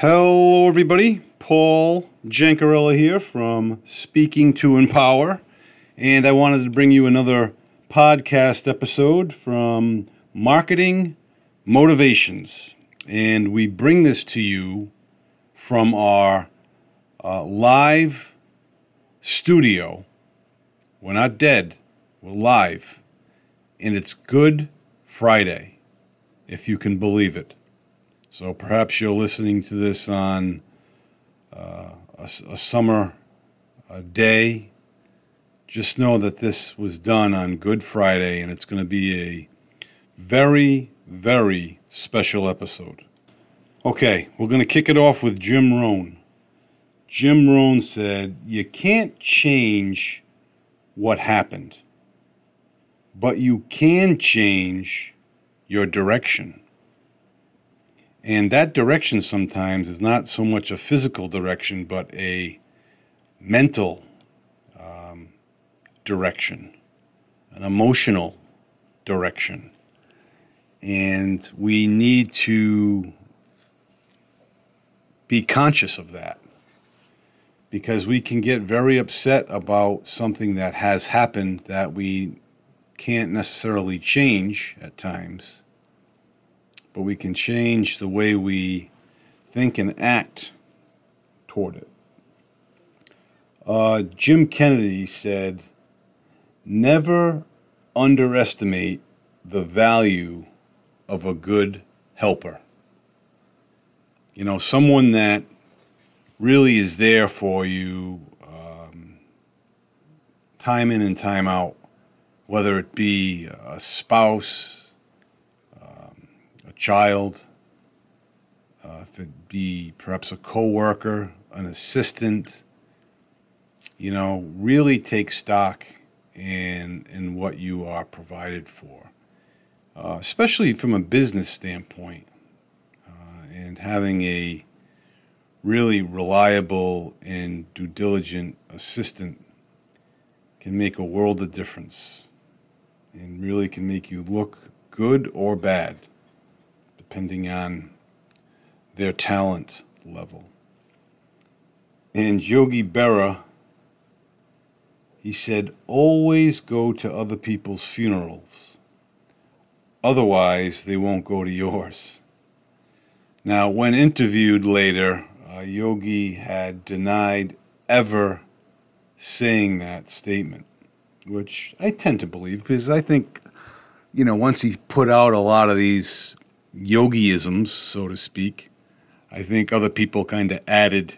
Hello, everybody. Paul Jancarella here from Speaking to Empower. And I wanted to bring you another podcast episode from Marketing Motivations. And we bring this to you from our uh, live studio. We're not dead, we're live. And it's Good Friday, if you can believe it. So perhaps you're listening to this on uh, a, a, summer a day. Just know that this was done on Good Friday, and it's going to be a very, very special episode. Okay, we're going to kick it off with Jim Rohn. Jim Rohn said, You can't change what happened, but you can change your direction. And that direction sometimes is not so much a physical direction, but a mental um, direction, an emotional direction. And we need to be conscious of that because we can get very upset about something that has happened that we can't necessarily change at times but we can change the way we think and act toward it. Uh, Jim Kennedy said, Never underestimate the value of a good helper. You know, someone that really is there for you um, time in and time out, whether it be a spouse, child, uh, if it be perhaps a coworker, an assistant, you know, really take stock in in what you are provided for, uh, especially from a business standpoint, uh, and having a really reliable and due diligent assistant can make a world of difference and really can make you look good or bad depending on their talent level. And Yogi Berra, he said, always go to other people's funerals. Otherwise, they won't go to yours. Now, when interviewed later, uh, Yogi had denied ever saying that statement, which I tend to believe because I think, you know, once he put out a lot of these yogiisms, so to speak. I think other people kind of added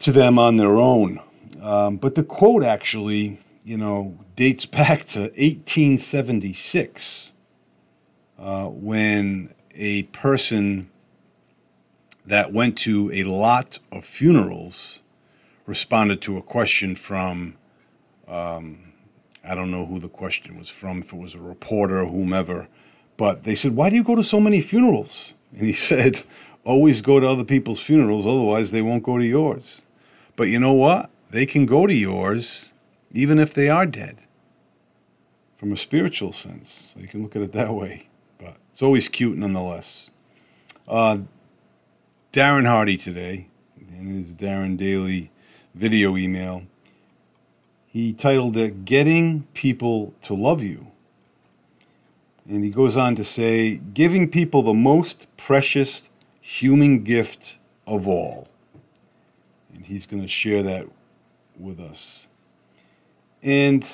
to them on their own. Um, but the quote actually, you know, dates back to 1876 uh, when a person that went to a lot of funerals responded to a question from, um, I don't know who the question was from, if it was a reporter or whomever, but they said, Why do you go to so many funerals? And he said, Always go to other people's funerals, otherwise they won't go to yours. But you know what? They can go to yours even if they are dead from a spiritual sense. So you can look at it that way. But it's always cute nonetheless. Uh, Darren Hardy today, in his Darren Daily video email, he titled it Getting People to Love You. And he goes on to say, giving people the most precious human gift of all. And he's going to share that with us. And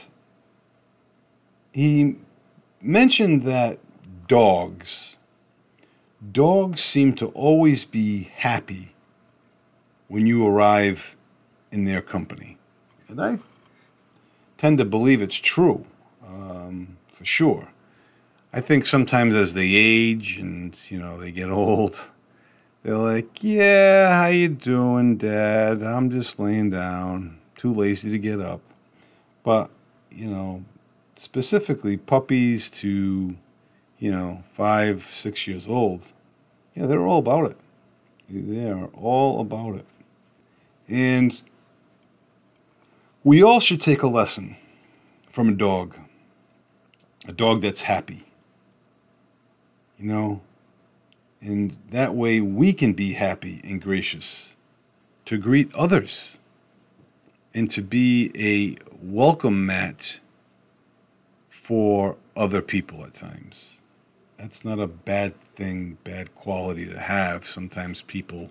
he mentioned that dogs, dogs seem to always be happy when you arrive in their company. And I tend to believe it's true, um, for sure. I think sometimes as they age and you know they get old, they're like, "Yeah, how you doing, Dad? I'm just laying down, too lazy to get up." But you know, specifically puppies to you know five, six years old, yeah, they're all about it. They are all about it, and we all should take a lesson from a dog, a dog that's happy you know, And that way we can be happy and gracious to greet others and to be a welcome mat for other people at times. That's not a bad thing, bad quality to have. Sometimes people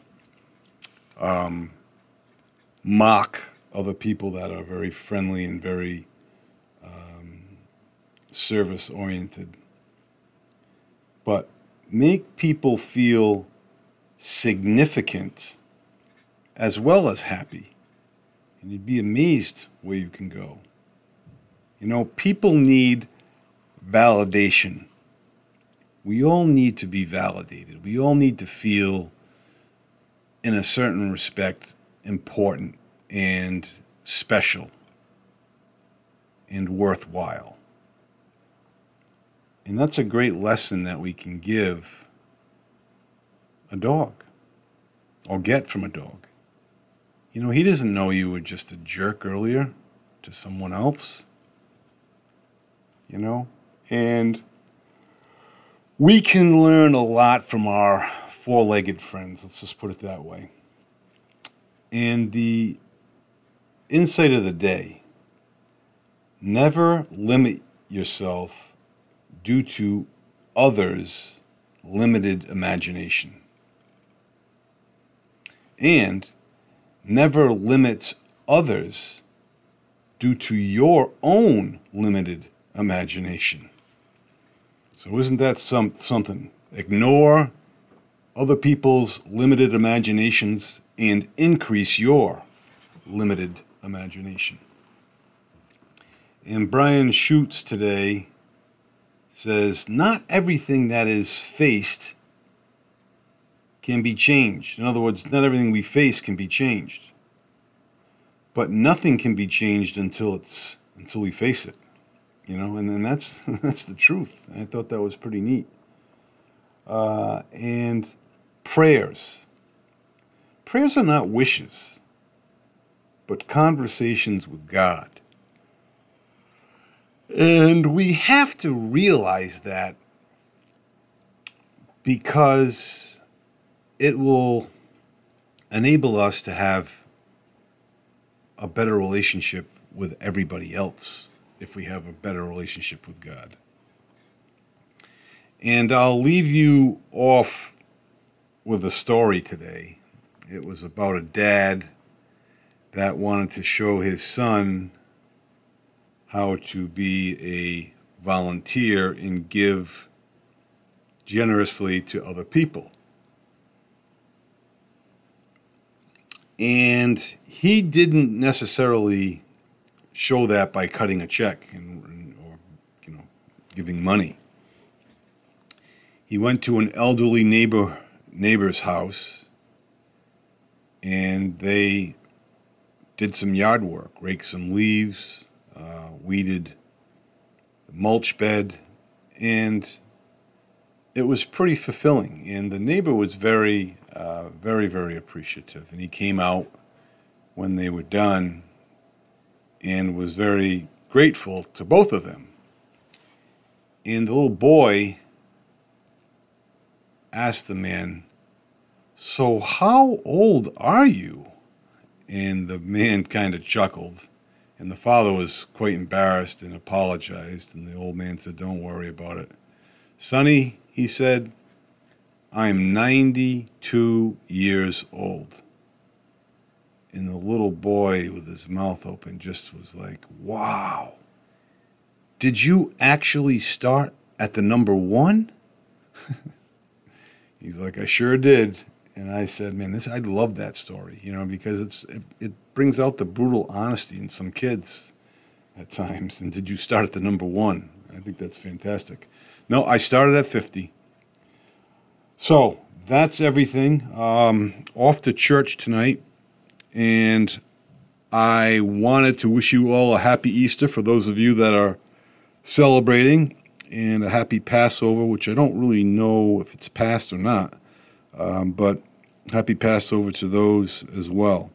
um, mock other people that are very friendly and very um, service oriented. But make people feel significant as well as happy. And you'd be amazed where you can go. You know, people need validation. We all need to be validated. We all need to feel, in a certain respect, important and special and worthwhile. And that's a great lesson that we can give a dog or get from a dog. You know, he doesn't know you were just a jerk earlier to someone else. You know? And we can learn a lot from our four legged friends, let's just put it that way. And the insight of the day never limit yourself due to others' limited imagination. And never limit others due to your own limited imagination. So, isn't that some, something? Ignore other people's limited imaginations and increase your limited imagination. And Brian Schutz today says, Not everything that is faced can be changed. In other words, not everything we face can be changed. But nothing can be changed until it's until we face it. You know, and then that's that's the truth. I thought that was pretty neat. Uh, and prayers. Prayers are not wishes but conversations with God. And we have to realize that because it will enable us to have a better relationship with everybody else if we have a better relationship with God. And I'll leave you off with a story today. It was about a dad that wanted to show his son how to be a volunteer and give generously to other people. And he didn't necessarily show that by cutting a check and, or you know giving money. He went to an elderly neighbor neighbor's house and they did some yard work, raked some leaves, uh, weeded mulch bed, and it was pretty fulfilling. And the neighbor was very, uh, very, very appreciative. And he came out when they were done and was very grateful to both of them. And the little boy asked the man, So, how old are you? And the man kind of chuckled. And the father was quite embarrassed and apologized. And the old man said, Don't worry about it. Sonny, he said, I'm 92 years old. And the little boy with his mouth open just was like, Wow. Did you actually start at the number one? He's like, I sure did. And I said, man, this I love that story, you know, because it's it, it brings out the brutal honesty in some kids at times. And did you start at the number one? I think that's fantastic. No, I started at 50. So that's everything. Um, off to church tonight. And I wanted to wish you all a happy Easter for those of you that are celebrating, and a happy Passover, which I don't really know if it's passed or not. Um, but happy Passover to those as well.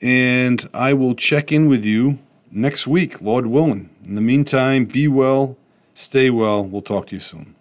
And I will check in with you next week, Lord willing. In the meantime, be well, stay well. We'll talk to you soon.